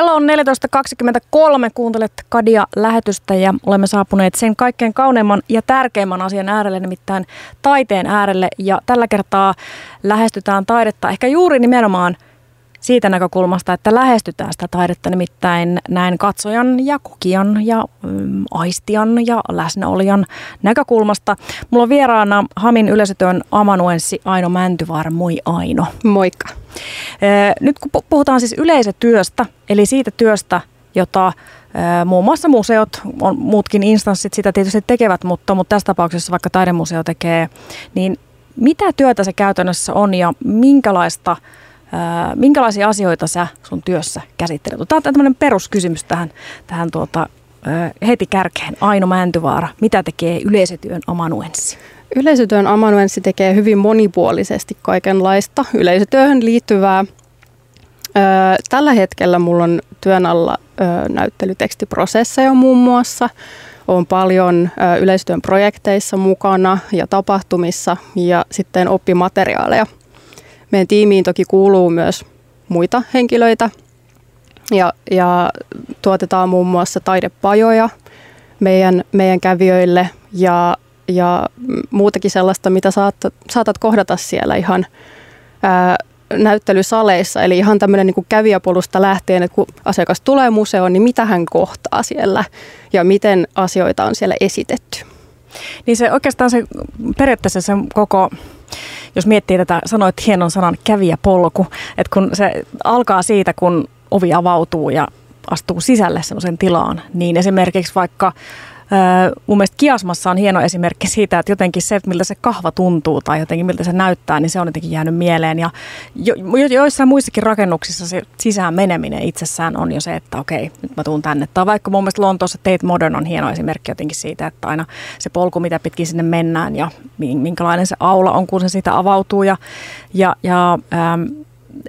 Kello on 14.23, kuuntelet Kadia-lähetystä ja olemme saapuneet sen kaikkein kauneimman ja tärkeimmän asian äärelle, nimittäin taiteen äärelle. Ja tällä kertaa lähestytään taidetta ehkä juuri nimenomaan siitä näkökulmasta, että lähestytään sitä taidetta nimittäin näin katsojan ja kokijan ja mm, aistijan ja läsnäolijan näkökulmasta. Mulla on vieraana Hamin yleisötyön amanuenssi Aino Mäntyvaara. Moi Aino. Moikka. Nyt kun puhutaan siis yleisötyöstä, eli siitä työstä, jota Muun muassa museot, on, muutkin instanssit sitä tietysti tekevät, mutta, mutta tässä tapauksessa vaikka taidemuseo tekee, niin mitä työtä se käytännössä on ja minkälaista, minkälaisia asioita sä sun työssä käsittelet? Tämä on tämmöinen peruskysymys tähän, tähän tuota, heti kärkeen. Aino Mäntyvaara, mitä tekee yleisötyön amanuenssi? Yleisötyön amanuenssi tekee hyvin monipuolisesti kaikenlaista yleisötyöhön liittyvää. Tällä hetkellä mulla on työn alla näyttelytekstiprosesseja muun muassa. Olen paljon yleisötyön projekteissa mukana ja tapahtumissa ja sitten oppimateriaaleja. Meidän tiimiin toki kuuluu myös muita henkilöitä ja, ja tuotetaan muun muassa taidepajoja meidän, meidän kävijöille ja ja muutakin sellaista, mitä saatat, saatat kohdata siellä ihan ää, näyttelysaleissa. Eli ihan tämmöinen niin kävijäpolusta lähtien, että kun asiakas tulee museoon, niin mitä hän kohtaa siellä ja miten asioita on siellä esitetty. Niin se oikeastaan se periaatteessa se koko, jos miettii tätä, sanoit hienon sanan kävijäpolku, että kun se alkaa siitä, kun ovi avautuu ja astuu sisälle semmoisen tilaan, niin esimerkiksi vaikka mun mielestä Kiasmassa on hieno esimerkki siitä, että jotenkin se, miltä se kahva tuntuu tai jotenkin miltä se näyttää, niin se on jotenkin jäänyt mieleen. Ja jo, jo, joissain muissakin rakennuksissa se sisään meneminen itsessään on jo se, että okei, nyt mä tuun tänne. Tai vaikka mun mielestä Lontoossa Tate Modern on hieno esimerkki jotenkin siitä, että aina se polku, mitä pitkin sinne mennään ja minkälainen se aula on, kun se siitä avautuu. Ja, ja, ja ähm,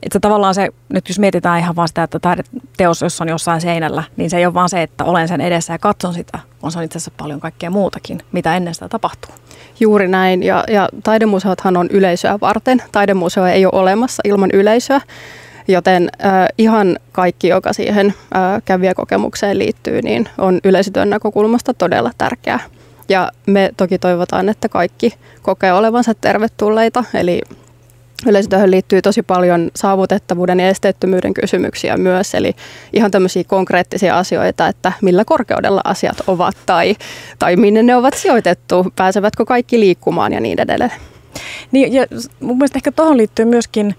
että tavallaan se, nyt jos mietitään ihan vaan sitä, että taideteos, jos on jossain seinällä, niin se ei ole vaan se, että olen sen edessä ja katson sitä, vaan se on itse asiassa paljon kaikkea muutakin, mitä ennen sitä tapahtuu. Juuri näin, ja, ja taidemuseothan on yleisöä varten. Taidemuseo ei ole olemassa ilman yleisöä, joten äh, ihan kaikki, joka siihen äh, kävijäkokemukseen liittyy, niin on yleisötyön näkökulmasta todella tärkeää. Ja me toki toivotaan, että kaikki kokee olevansa tervetulleita, eli Yleisötyöhön liittyy tosi paljon saavutettavuuden ja esteettömyyden kysymyksiä myös, eli ihan tämmöisiä konkreettisia asioita, että millä korkeudella asiat ovat tai, tai minne ne ovat sijoitettu, pääsevätkö kaikki liikkumaan ja niin edelleen. Niin, ja mun mielestä ehkä tuohon liittyy myöskin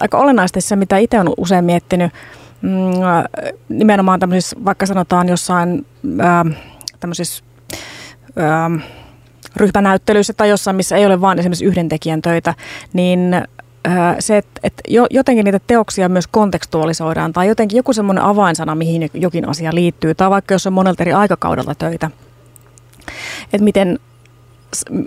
aika olennaisesti se, mitä itse olen usein miettinyt, mm, nimenomaan tämmöisissä, vaikka sanotaan jossain tämmöisissä ryhmänäyttelyissä tai jossain, missä ei ole vain esimerkiksi yhden tekijän töitä, niin se, että, että jotenkin niitä teoksia myös kontekstualisoidaan tai jotenkin joku semmoinen avainsana, mihin jokin asia liittyy, tai vaikka jos on monelta eri aikakaudella töitä, että miten,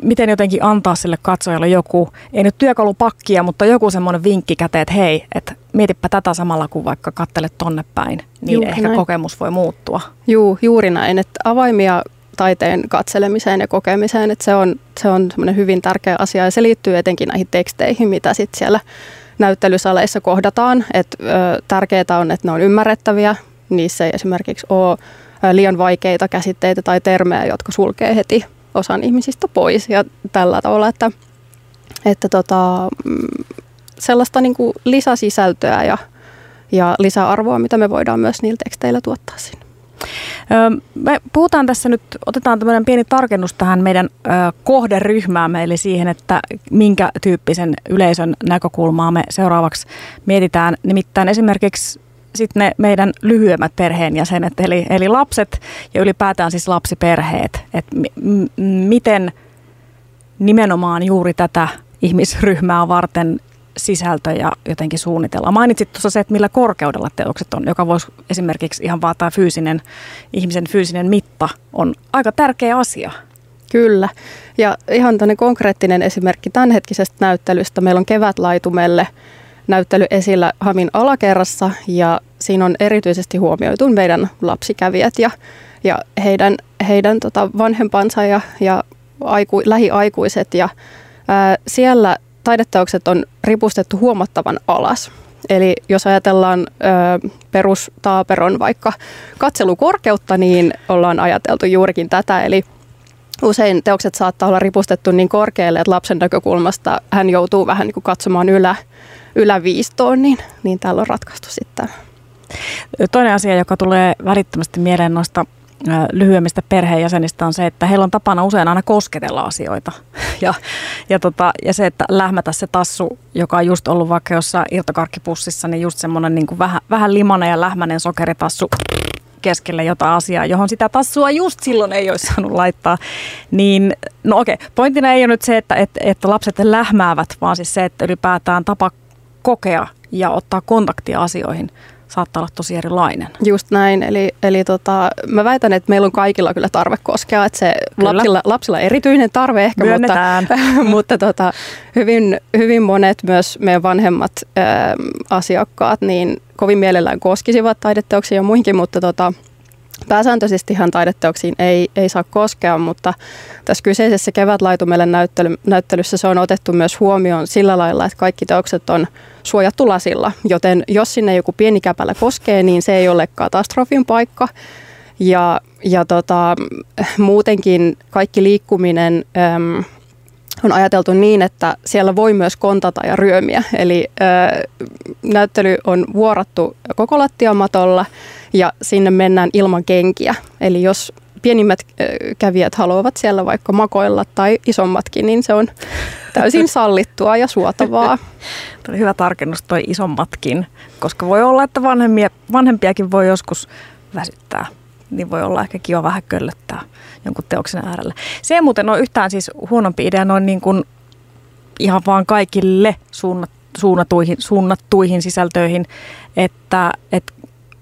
miten jotenkin antaa sille katsojalle joku, ei nyt työkalupakkia, mutta joku semmoinen vinkki käteen, että hei, että mietipä tätä samalla kuin vaikka kattelet tonne päin, niin Juuri ehkä näin. kokemus voi muuttua. Juu, juuri näin, että avaimia taiteen katselemiseen ja kokemiseen, että se on, se on hyvin tärkeä asia ja se liittyy etenkin näihin teksteihin, mitä sitten siellä näyttelysaleissa kohdataan. Et, ö, tärkeää on, että ne on ymmärrettäviä, niissä ei esimerkiksi ole liian vaikeita käsitteitä tai termejä, jotka sulkee heti osan ihmisistä pois ja tällä tavalla, että, että tota, mm, sellaista niin kuin lisäsisältöä ja, ja lisäarvoa, mitä me voidaan myös niillä teksteillä tuottaa sinne. Me puhutaan tässä nyt, otetaan tämmöinen pieni tarkennus tähän meidän kohderyhmäämme, eli siihen, että minkä tyyppisen yleisön näkökulmaa me seuraavaksi mietitään. Nimittäin esimerkiksi sitten ne meidän lyhyemmät perheenjäsenet, eli, eli lapset ja ylipäätään siis lapsiperheet. Että m- miten nimenomaan juuri tätä ihmisryhmää varten sisältöjä jotenkin suunnitella. Mainitsit tuossa se, että millä korkeudella teokset on, joka voisi esimerkiksi ihan vaan tämä fyysinen, ihmisen fyysinen mitta on aika tärkeä asia. Kyllä. Ja ihan tämmöinen konkreettinen esimerkki tämänhetkisestä näyttelystä. Meillä on kevätlaitumelle näyttely esillä Hamin alakerrassa ja siinä on erityisesti huomioitu meidän lapsikävijät ja, ja heidän, heidän tota vanhempansa ja, ja aiku, lähiaikuiset. Ja ää, siellä taideteokset on ripustettu huomattavan alas. Eli jos ajatellaan ö, perustaaperon vaikka katselukorkeutta, niin ollaan ajateltu juurikin tätä. Eli usein teokset saattaa olla ripustettu niin korkealle, että lapsen näkökulmasta hän joutuu vähän niin kuin katsomaan ylä, yläviistoon, niin, niin täällä on ratkaistu sitten. Toinen asia, joka tulee välittömästi mieleen noista lyhyemmistä perheenjäsenistä on se, että heillä on tapana usein aina kosketella asioita. Ja, ja, tota, ja se, että lähmätä se tassu, joka on just ollut vaikka jossain irtokarkkipussissa, niin just semmoinen niin vähän, vähän limanen ja lähmänen sokeritassu keskelle jotain asiaa, johon sitä tassua just silloin ei olisi saanut laittaa. Niin, no okei, pointtina ei ole nyt se, että, että, että lapset lähmäävät, vaan siis se, että ylipäätään tapa kokea ja ottaa kontaktia asioihin saattaa olla tosi erilainen. Just näin, eli, eli tota, mä väitän, että meillä on kaikilla kyllä tarve koskea, että se lapsilla, lapsilla erityinen tarve ehkä, Myönnetään. mutta, mutta tota, hyvin, hyvin monet myös meidän vanhemmat ä, asiakkaat niin kovin mielellään koskisivat taideteoksia ja muihinkin, mutta tota, Pääsääntöisestihan taideteoksiin ei, ei saa koskea, mutta tässä kyseisessä kevätlaitumelle näyttely, näyttelyssä se on otettu myös huomioon sillä lailla, että kaikki teokset on suojattu lasilla, joten jos sinne joku pieni käpälä koskee, niin se ei ole katastrofin paikka. Ja, ja tota, muutenkin kaikki liikkuminen äm, on ajateltu niin, että siellä voi myös kontata ja ryömiä. Eli ää, näyttely on vuorattu koko lattiamatolla ja sinne mennään ilman kenkiä. Eli jos pienimmät kävijät haluavat siellä vaikka makoilla tai isommatkin, niin se on täysin sallittua ja suotavaa. Tuo hyvä tarkennus toi isommatkin, koska voi olla, että vanhempia, vanhempiakin voi joskus väsyttää. Niin voi olla ehkä kiva vähän köllöttää jonkun teoksen äärellä. Se ei muuten ole yhtään siis huonompi idea noin niin kuin ihan vaan kaikille suunnatuihin, suunnattuihin sisältöihin, että, että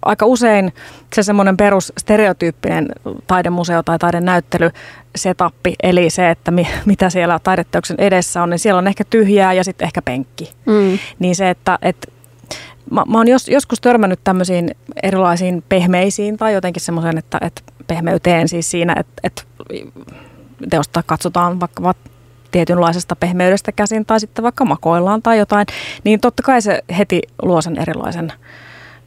aika usein se semmoinen perus stereotyyppinen taidemuseo tai taidenäyttely setappi, eli se, että mi, mitä siellä taideteoksen edessä on, niin siellä on ehkä tyhjää ja sitten ehkä penkki. Mm. Niin se, että, että mä, mä oon jos, joskus törmännyt tämmöisiin erilaisiin pehmeisiin tai jotenkin semmoisen, että, että pehmeyteen siis siinä, että, että teosta katsotaan vaikka tietynlaisesta pehmeydestä käsin tai sitten vaikka makoillaan tai jotain, niin totta kai se heti luo sen erilaisen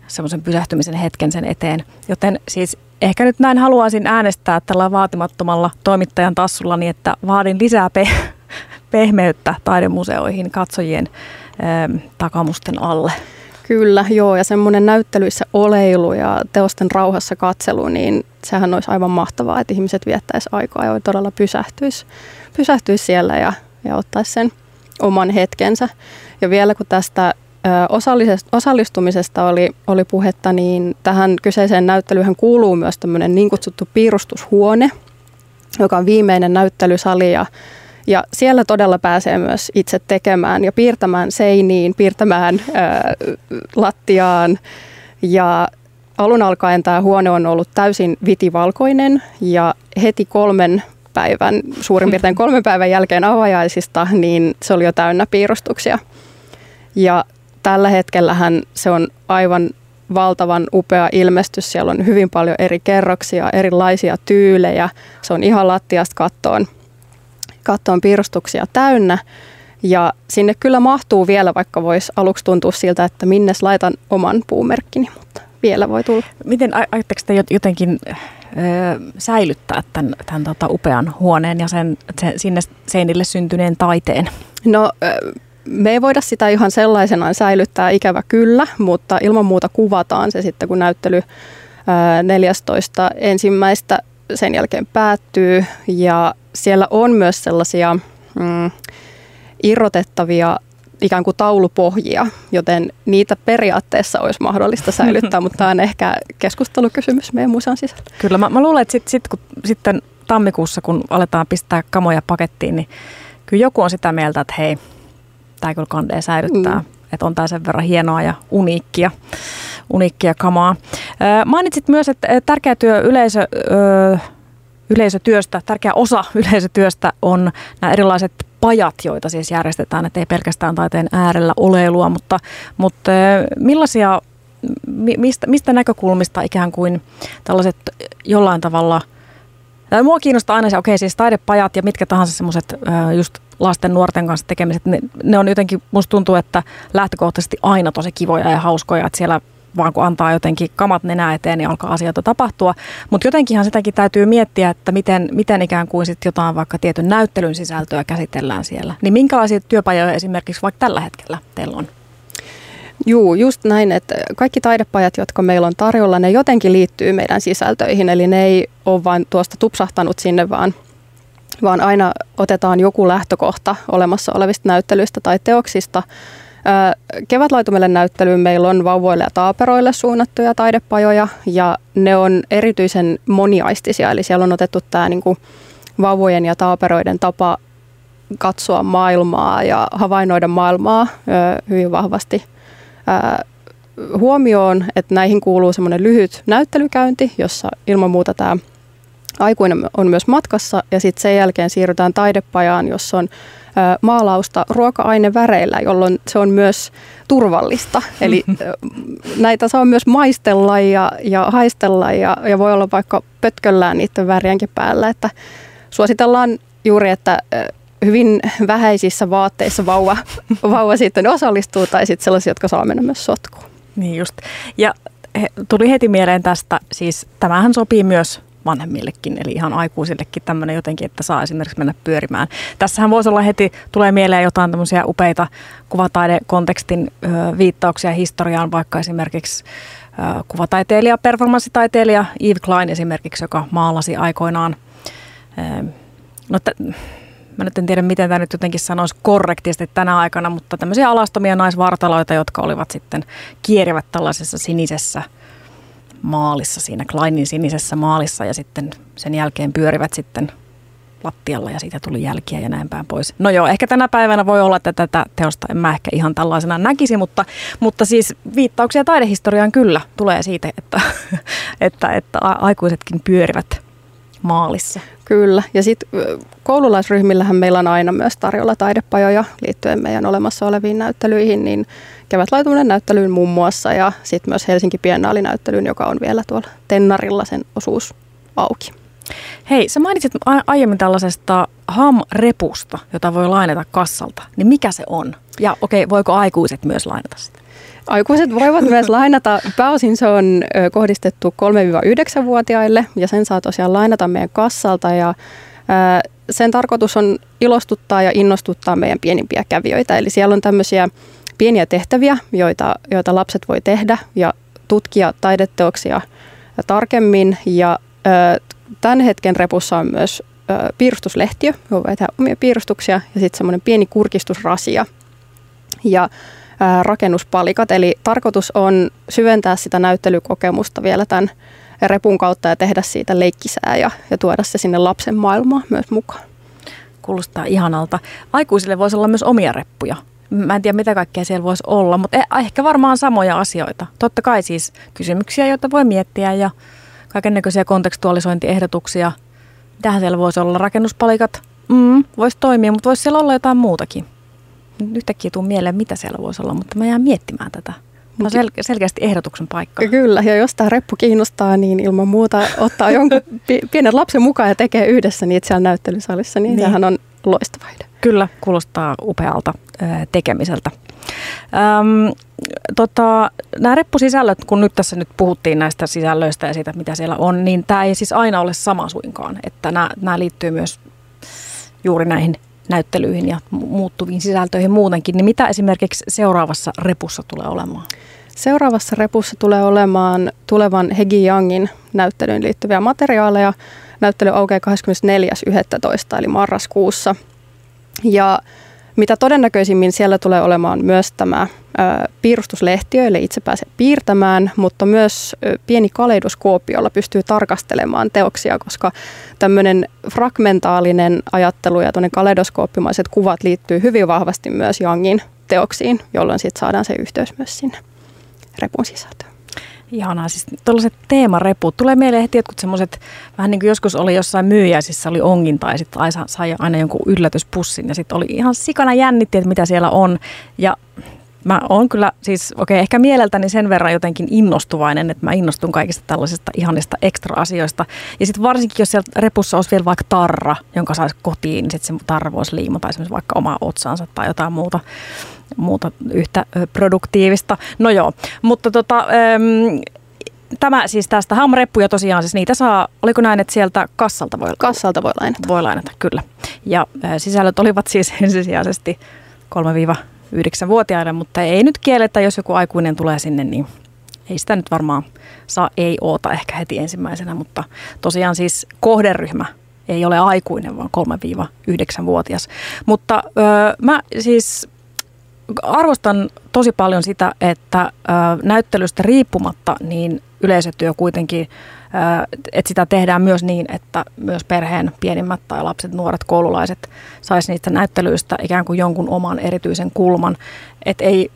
semmoisen pysähtymisen hetken sen eteen. Joten siis ehkä nyt näin haluaisin äänestää tällä vaatimattomalla toimittajan tassulla, niin että vaadin lisää pe- pehmeyttä taidemuseoihin katsojien ö, takamusten alle. Kyllä, joo, ja semmoinen näyttelyissä oleilu ja teosten rauhassa katselu, niin sehän olisi aivan mahtavaa, että ihmiset viettäisi aikaa ja todella pysähtyisi, pysähtyisi siellä ja, ja ottaisi sen oman hetkensä. Ja vielä kun tästä osallistumisesta oli, oli puhetta, niin tähän kyseiseen näyttelyhän kuuluu myös tämmöinen niin kutsuttu piirustushuone, joka on viimeinen näyttelysali ja, ja siellä todella pääsee myös itse tekemään ja piirtämään seiniin, piirtämään ää, lattiaan ja alun alkaen tämä huone on ollut täysin vitivalkoinen ja heti kolmen päivän, suurin piirtein kolmen päivän jälkeen avajaisista, niin se oli jo täynnä piirustuksia. Ja tällä hetkellähän se on aivan valtavan upea ilmestys. Siellä on hyvin paljon eri kerroksia, erilaisia tyylejä. Se on ihan lattiasta kattoon, kattoon piirustuksia täynnä. Ja sinne kyllä mahtuu vielä, vaikka voisi aluksi tuntua siltä, että minne laitan oman puumerkkini, mutta vielä voi tulla. Miten ajatteko te jotenkin ö, säilyttää tämän, tämän tota upean huoneen ja sen, sen sinne seinille syntyneen taiteen? No me ei voida sitä ihan sellaisenaan säilyttää, ikävä kyllä, mutta ilman muuta kuvataan se sitten, kun näyttely 14. ensimmäistä sen jälkeen päättyy. Ja siellä on myös sellaisia mm, irrotettavia ikään kuin taulupohjia, joten niitä periaatteessa olisi mahdollista säilyttää, mutta tämä on ehkä keskustelukysymys meidän museon sisällä. Kyllä, mä, mä luulen, että sit, sit, kun, sitten tammikuussa, kun aletaan pistää kamoja pakettiin, niin kyllä joku on sitä mieltä, että hei, tämä kyllä kandee säilyttää. Mm. Että on tämä sen verran hienoa ja uniikkia, uniikkia kamaa. Mainitsit myös, että tärkeä työ yleisö, yleisötyöstä, tärkeä osa yleisötyöstä on nämä erilaiset pajat, joita siis järjestetään, että ei pelkästään taiteen äärellä oleilua, mutta, mutta millaisia, mistä, mistä näkökulmista ikään kuin tällaiset jollain tavalla Ja mua kiinnostaa aina se, okei okay, siis taidepajat ja mitkä tahansa semmoiset just lasten, nuorten kanssa tekemiset, ne, ne on jotenkin, musta tuntuu, että lähtökohtaisesti aina tosi kivoja ja hauskoja, että siellä vaan kun antaa jotenkin kamat nenä eteen, niin alkaa asioita tapahtua. Mutta jotenkinhan sitäkin täytyy miettiä, että miten, miten ikään kuin sit jotain vaikka tietyn näyttelyn sisältöä käsitellään siellä. Niin minkälaisia työpajoja esimerkiksi vaikka tällä hetkellä teillä on? Juu, just näin, että kaikki taidepajat, jotka meillä on tarjolla, ne jotenkin liittyy meidän sisältöihin, eli ne ei ole vain tuosta tupsahtanut sinne, vaan, vaan aina otetaan joku lähtökohta olemassa olevista näyttelyistä tai teoksista. Kevätlaitumelle näyttelyyn meillä on vauvoille ja taaperoille suunnattuja taidepajoja, ja ne on erityisen moniaistisia, eli siellä on otettu tämä niin kuin vauvojen ja taaperoiden tapa katsoa maailmaa ja havainnoida maailmaa hyvin vahvasti – huomioon, että näihin kuuluu semmoinen lyhyt näyttelykäynti, jossa ilman muuta tämä aikuinen on myös matkassa ja sitten sen jälkeen siirrytään taidepajaan, jossa on maalausta ruoka-aineväreillä, jolloin se on myös turvallista. Eli näitä saa myös maistella ja, ja haistella ja, ja voi olla vaikka pötköllään niiden värienkin päällä. Että suositellaan juuri, että hyvin vähäisissä vaatteissa vauva, vauva sitten osallistuu tai sitten sellaisia, jotka saa mennä myös sotkuun. Niin just. Ja he, tuli heti mieleen tästä, siis tämähän sopii myös vanhemmillekin, eli ihan aikuisillekin tämmöinen jotenkin, että saa esimerkiksi mennä pyörimään. Tässähän voisi olla heti, tulee mieleen jotain tämmöisiä upeita kuvataidekontekstin viittauksia historiaan, vaikka esimerkiksi kuvataiteilija, performanssitaiteilija Yves Klein esimerkiksi, joka maalasi aikoinaan no, t- mä nyt en tiedä miten tämä nyt jotenkin sanoisi korrektisti tänä aikana, mutta tämmöisiä alastomia naisvartaloita, jotka olivat sitten kierivät tällaisessa sinisessä maalissa, siinä Kleinin sinisessä maalissa ja sitten sen jälkeen pyörivät sitten lattialla ja siitä tuli jälkiä ja näin päin pois. No joo, ehkä tänä päivänä voi olla, että tätä teosta en mä ehkä ihan tällaisena näkisi, mutta, mutta siis viittauksia taidehistoriaan kyllä tulee siitä, että, että, että aikuisetkin pyörivät maalissa. Kyllä, ja sitten koululaisryhmillähän meillä on aina myös tarjolla taidepajoja liittyen meidän olemassa oleviin näyttelyihin, niin kevätlaituminen näyttelyyn muun muassa ja sitten myös Helsinki Biennaalinäyttelyyn, joka on vielä tuolla Tennarilla sen osuus auki. Hei, sä mainitsit aiemmin tällaisesta ham-repusta, jota voi lainata kassalta. Niin mikä se on? Ja okei, okay, voiko aikuiset myös lainata sitä? Aikuiset voivat myös lainata. Pääosin se on kohdistettu 3-9-vuotiaille ja sen saa tosiaan lainata meidän kassalta ja sen tarkoitus on ilostuttaa ja innostuttaa meidän pienimpiä kävijöitä. Eli siellä on tämmöisiä pieniä tehtäviä, joita, joita lapset voi tehdä ja tutkia taideteoksia tarkemmin. Ja tämän hetken repussa on myös piirustuslehtiö, voi tehdä omia piirustuksia ja sitten semmoinen pieni kurkistusrasia. Ja rakennuspalikat. Eli tarkoitus on syventää sitä näyttelykokemusta vielä tämän repun kautta ja tehdä siitä leikkisää ja, ja tuoda se sinne lapsen maailmaan myös mukaan. Kuulostaa ihanalta. Aikuisille voisi olla myös omia reppuja. Mä en tiedä, mitä kaikkea siellä voisi olla, mutta e, ehkä varmaan samoja asioita. Totta kai siis kysymyksiä, joita voi miettiä ja kaiken näköisiä kontekstualisointiehdotuksia. Mitähän siellä voisi olla? Rakennuspalikat? Mm, voisi toimia, mutta voisi siellä olla jotain muutakin yhtäkkiä tuu mieleen, mitä siellä voisi olla, mutta mä jään miettimään tätä. Tämä on sel- selkeästi ehdotuksen paikka. Kyllä, ja jos tämä reppu kiinnostaa, niin ilman muuta ottaa jonkun pienen lapsen mukaan ja tekee yhdessä niitä siellä näyttelysalissa, niin, niin. sehän on loistava idea. Kyllä, kuulostaa upealta tekemiseltä. Öm, tota, nämä reppusisällöt, kun nyt tässä nyt puhuttiin näistä sisällöistä ja siitä, mitä siellä on, niin tämä ei siis aina ole sama suinkaan. Että nämä, nämä liittyy myös juuri näihin näyttelyihin ja muuttuviin sisältöihin muutenkin, niin mitä esimerkiksi seuraavassa repussa tulee olemaan? Seuraavassa repussa tulee olemaan tulevan Hegi Youngin näyttelyyn liittyviä materiaaleja. Näyttely aukeaa 24.11. eli marraskuussa. Ja mitä todennäköisimmin siellä tulee olemaan myös tämä piirustuslehtiö, eli itse pääsee piirtämään, mutta myös pieni kaleidoskooppi, jolla pystyy tarkastelemaan teoksia, koska tämmöinen fragmentaalinen ajattelu ja kaleidoskooppimaiset kuvat liittyy hyvin vahvasti myös Youngin teoksiin, jolloin sitten saadaan se yhteys myös sinne repun sisältöön. Ihanaa, siis tuollaiset teemareput. Tulee mieleen heti jotkut semmoiset, vähän niin kuin joskus oli jossain myyjäisissä oli onginta ja sitten sai aina jonkun yllätyspussin ja sitten oli ihan sikana jännitti, että mitä siellä on. Ja mä oon kyllä siis, okei, okay, ehkä mieleltäni sen verran jotenkin innostuvainen, että mä innostun kaikista tällaisista ihanista ekstra-asioista. Ja sitten varsinkin, jos siellä repussa olisi vielä vaikka tarra, jonka saisi kotiin, niin sitten se tarra voisi liimata esimerkiksi vaikka omaa otsaansa tai jotain muuta, muuta yhtä produktiivista. No joo, mutta tota, tämä siis tästä hamreppuja tosiaan, siis niitä saa, oliko näin, että sieltä kassalta voi, kassalta voi lainata? Voi lainata, kyllä. Ja sisällöt olivat siis ensisijaisesti 3-9-vuotiaille, mutta ei nyt kielletä, jos joku aikuinen tulee sinne, niin ei sitä nyt varmaan saa ei oota ehkä heti ensimmäisenä, mutta tosiaan siis kohderyhmä ei ole aikuinen, vaan 3-9-vuotias. Mutta öö, mä siis arvostan tosi paljon sitä, että näyttelystä riippumatta niin yleisötyö kuitenkin, että sitä tehdään myös niin, että myös perheen pienimmät tai lapset, nuoret koululaiset saisi niistä näyttelyistä ikään kuin jonkun oman erityisen kulman. Että ei,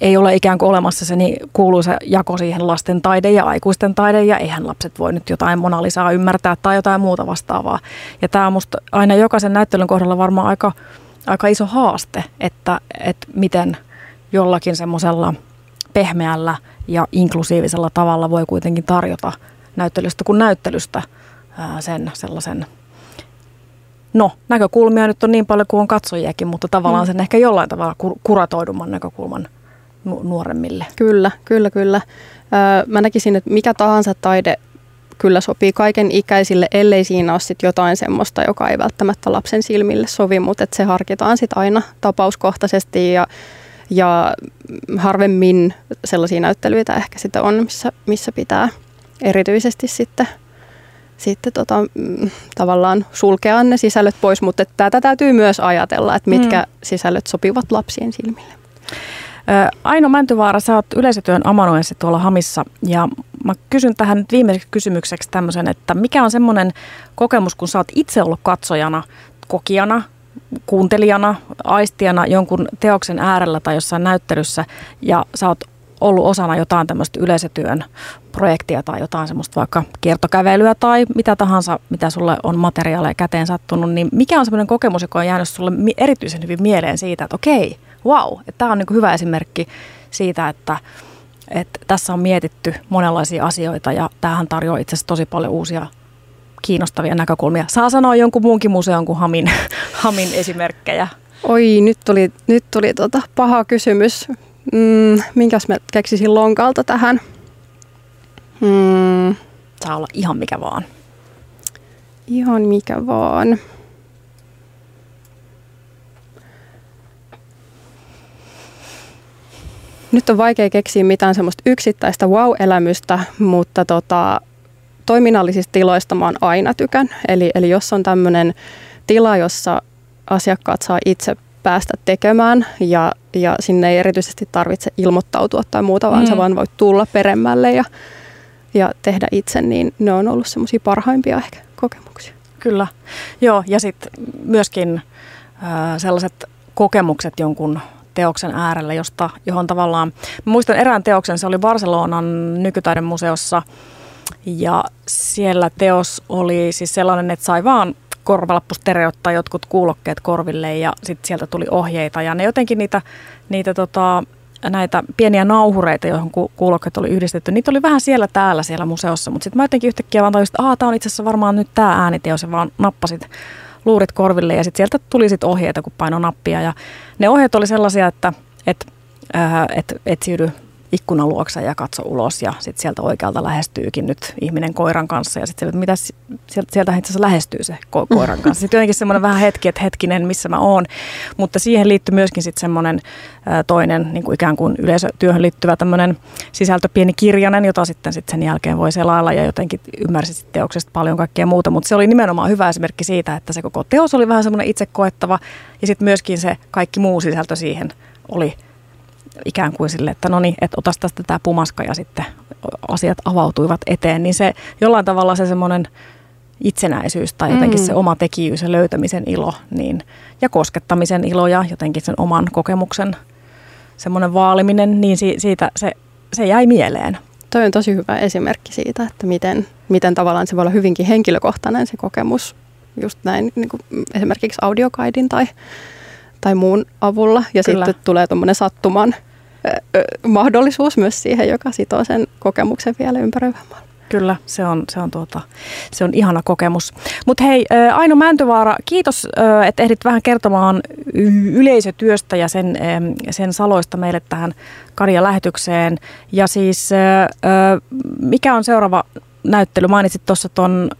ei ole ikään kuin olemassa se niin kuuluisa jako siihen lasten taide ja aikuisten taide ja eihän lapset voi nyt jotain monalisaa ymmärtää tai jotain muuta vastaavaa. Ja tämä on musta aina jokaisen näyttelyn kohdalla varmaan aika, aika iso haaste, että, että miten jollakin semmoisella pehmeällä ja inklusiivisella tavalla voi kuitenkin tarjota näyttelystä kuin näyttelystä sen sellaisen No, näkökulmia nyt on niin paljon kuin on katsojiakin, mutta tavallaan mm. sen ehkä jollain tavalla kuratoidumman näkökulman nuoremmille. Kyllä, kyllä, kyllä. mä näkisin, että mikä tahansa taide kyllä sopii kaiken ikäisille, ellei siinä ole sit jotain semmoista, joka ei välttämättä lapsen silmille sovi, mutta että se harkitaan sitten aina tapauskohtaisesti ja ja harvemmin sellaisia näyttelyitä ehkä sitä on, missä, missä pitää erityisesti sitten, sitten tota, mm, tavallaan sulkea ne sisällöt pois, mutta tätä täytyy myös ajatella, että mitkä mm. sisällöt sopivat lapsien silmille. Aino Mäntyvaara, sä oot yleisötyön amanuenssi tuolla Hamissa ja mä kysyn tähän nyt viimeiseksi kysymykseksi tämmöisen, että mikä on semmoinen kokemus, kun sä oot itse ollut katsojana, kokijana, kuuntelijana, aistijana jonkun teoksen äärellä tai jossain näyttelyssä ja sä oot ollut osana jotain tämmöistä yleisötyön projektia tai jotain semmoista vaikka kiertokävelyä tai mitä tahansa, mitä sulle on materiaaleja käteen sattunut, niin mikä on semmoinen kokemus, joka on jäänyt sulle erityisen hyvin mieleen siitä, että okei, wow, että tämä on niin hyvä esimerkki siitä, että, että tässä on mietitty monenlaisia asioita ja tämähän tarjoaa itse asiassa tosi paljon uusia kiinnostavia näkökulmia. Saa sanoa jonkun muunkin museon kuin Hamin, Hamin esimerkkejä. Oi, nyt tuli, nyt tuli tota paha kysymys. Mm, minkäs mä keksisin lonkalta tähän? Mm. Saa olla ihan mikä vaan. Ihan mikä vaan. Nyt on vaikea keksiä mitään semmoista yksittäistä wow-elämystä, mutta tota, toiminnallisista tiloista mä oon aina tykän. Eli, eli jos on tämmöinen tila, jossa asiakkaat saa itse päästä tekemään ja, ja sinne ei erityisesti tarvitse ilmoittautua tai muuta, vaan mm. sä vaan voit tulla peremmälle ja, ja tehdä itse, niin ne on ollut semmoisia parhaimpia ehkä kokemuksia. Kyllä, joo ja sitten myöskin äh, sellaiset kokemukset jonkun teoksen äärellä, josta, johon tavallaan, muistan erään teoksen, se oli Barcelonan nykytaidemuseossa, ja siellä teos oli siis sellainen, että sai vaan korvalappustereottaa jotkut kuulokkeet korville ja sitten sieltä tuli ohjeita ja ne jotenkin niitä, niitä tota, näitä pieniä nauhureita, joihin kuulokkeet oli yhdistetty, niitä oli vähän siellä täällä siellä museossa, mutta sitten mä jotenkin yhtäkkiä vaan tajusin, että tämä on itse asiassa varmaan nyt tämä ääniteos ja vaan nappasit luurit korville ja sitten sieltä tuli sitten ohjeita, kun paino nappia. Ja ne ohjeet oli sellaisia, että et, äh, et etsiydy ikkunan luokse ja katso ulos ja sitten sieltä oikealta lähestyykin nyt ihminen koiran kanssa ja sitten mitä sieltä, sieltä itse asiassa lähestyy se ko- koiran kanssa. Sitten jotenkin semmoinen vähän hetki, että hetkinen, missä mä oon, mutta siihen liittyy myöskin sitten semmoinen toinen niin kuin ikään kuin yleisötyöhön liittyvä tämmöinen sisältö pieni kirjanen, jota sitten, sitten sen jälkeen voi selailla ja jotenkin ymmärsi sitten teoksesta paljon kaikkea muuta, mutta se oli nimenomaan hyvä esimerkki siitä, että se koko teos oli vähän semmoinen itse koettava ja sitten myöskin se kaikki muu sisältö siihen oli – ikään kuin sille, että no niin, että otas tästä tämä pumaska ja sitten asiat avautuivat eteen, niin se jollain tavalla se semmoinen itsenäisyys tai jotenkin mm. se oma tekijyys ja löytämisen ilo niin, ja koskettamisen ilo ja jotenkin sen oman kokemuksen semmoinen vaaliminen, niin si, siitä se, se jäi mieleen. Toi on tosi hyvä esimerkki siitä, että miten, miten tavallaan se voi olla hyvinkin henkilökohtainen se kokemus just näin niin kuin esimerkiksi audiokaidin tai, tai muun avulla ja Kyllä. sitten tulee tuommoinen sattuman mahdollisuus myös siihen, joka sitoo sen kokemuksen vielä ympäröivään Kyllä, se on, se on, tuota, se on ihana kokemus. Mutta hei, Aino Mäntyvaara, kiitos, että ehdit vähän kertomaan yleisötyöstä ja sen, sen saloista meille tähän Karja-lähetykseen. Ja siis, mikä on seuraava näyttely? Mainitsit tuossa tuon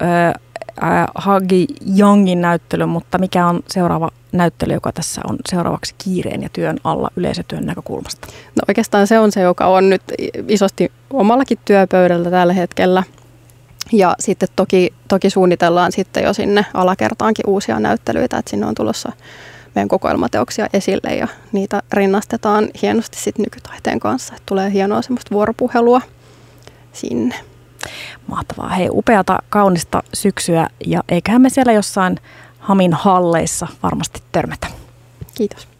Hagi Youngin näyttely, mutta mikä on seuraava näyttely, joka tässä on seuraavaksi kiireen ja työn alla yleisötyön näkökulmasta? No oikeastaan se on se, joka on nyt isosti omallakin työpöydällä tällä hetkellä. Ja sitten toki, toki suunnitellaan sitten jo sinne alakertaankin uusia näyttelyitä, että sinne on tulossa meidän kokoelmateoksia esille ja niitä rinnastetaan hienosti sitten nykytaiteen kanssa. Että tulee hienoa semmoista vuoropuhelua sinne. Mahtavaa. Hei, upeata, kaunista syksyä ja eiköhän me siellä jossain Hamin halleissa varmasti törmätä. Kiitos.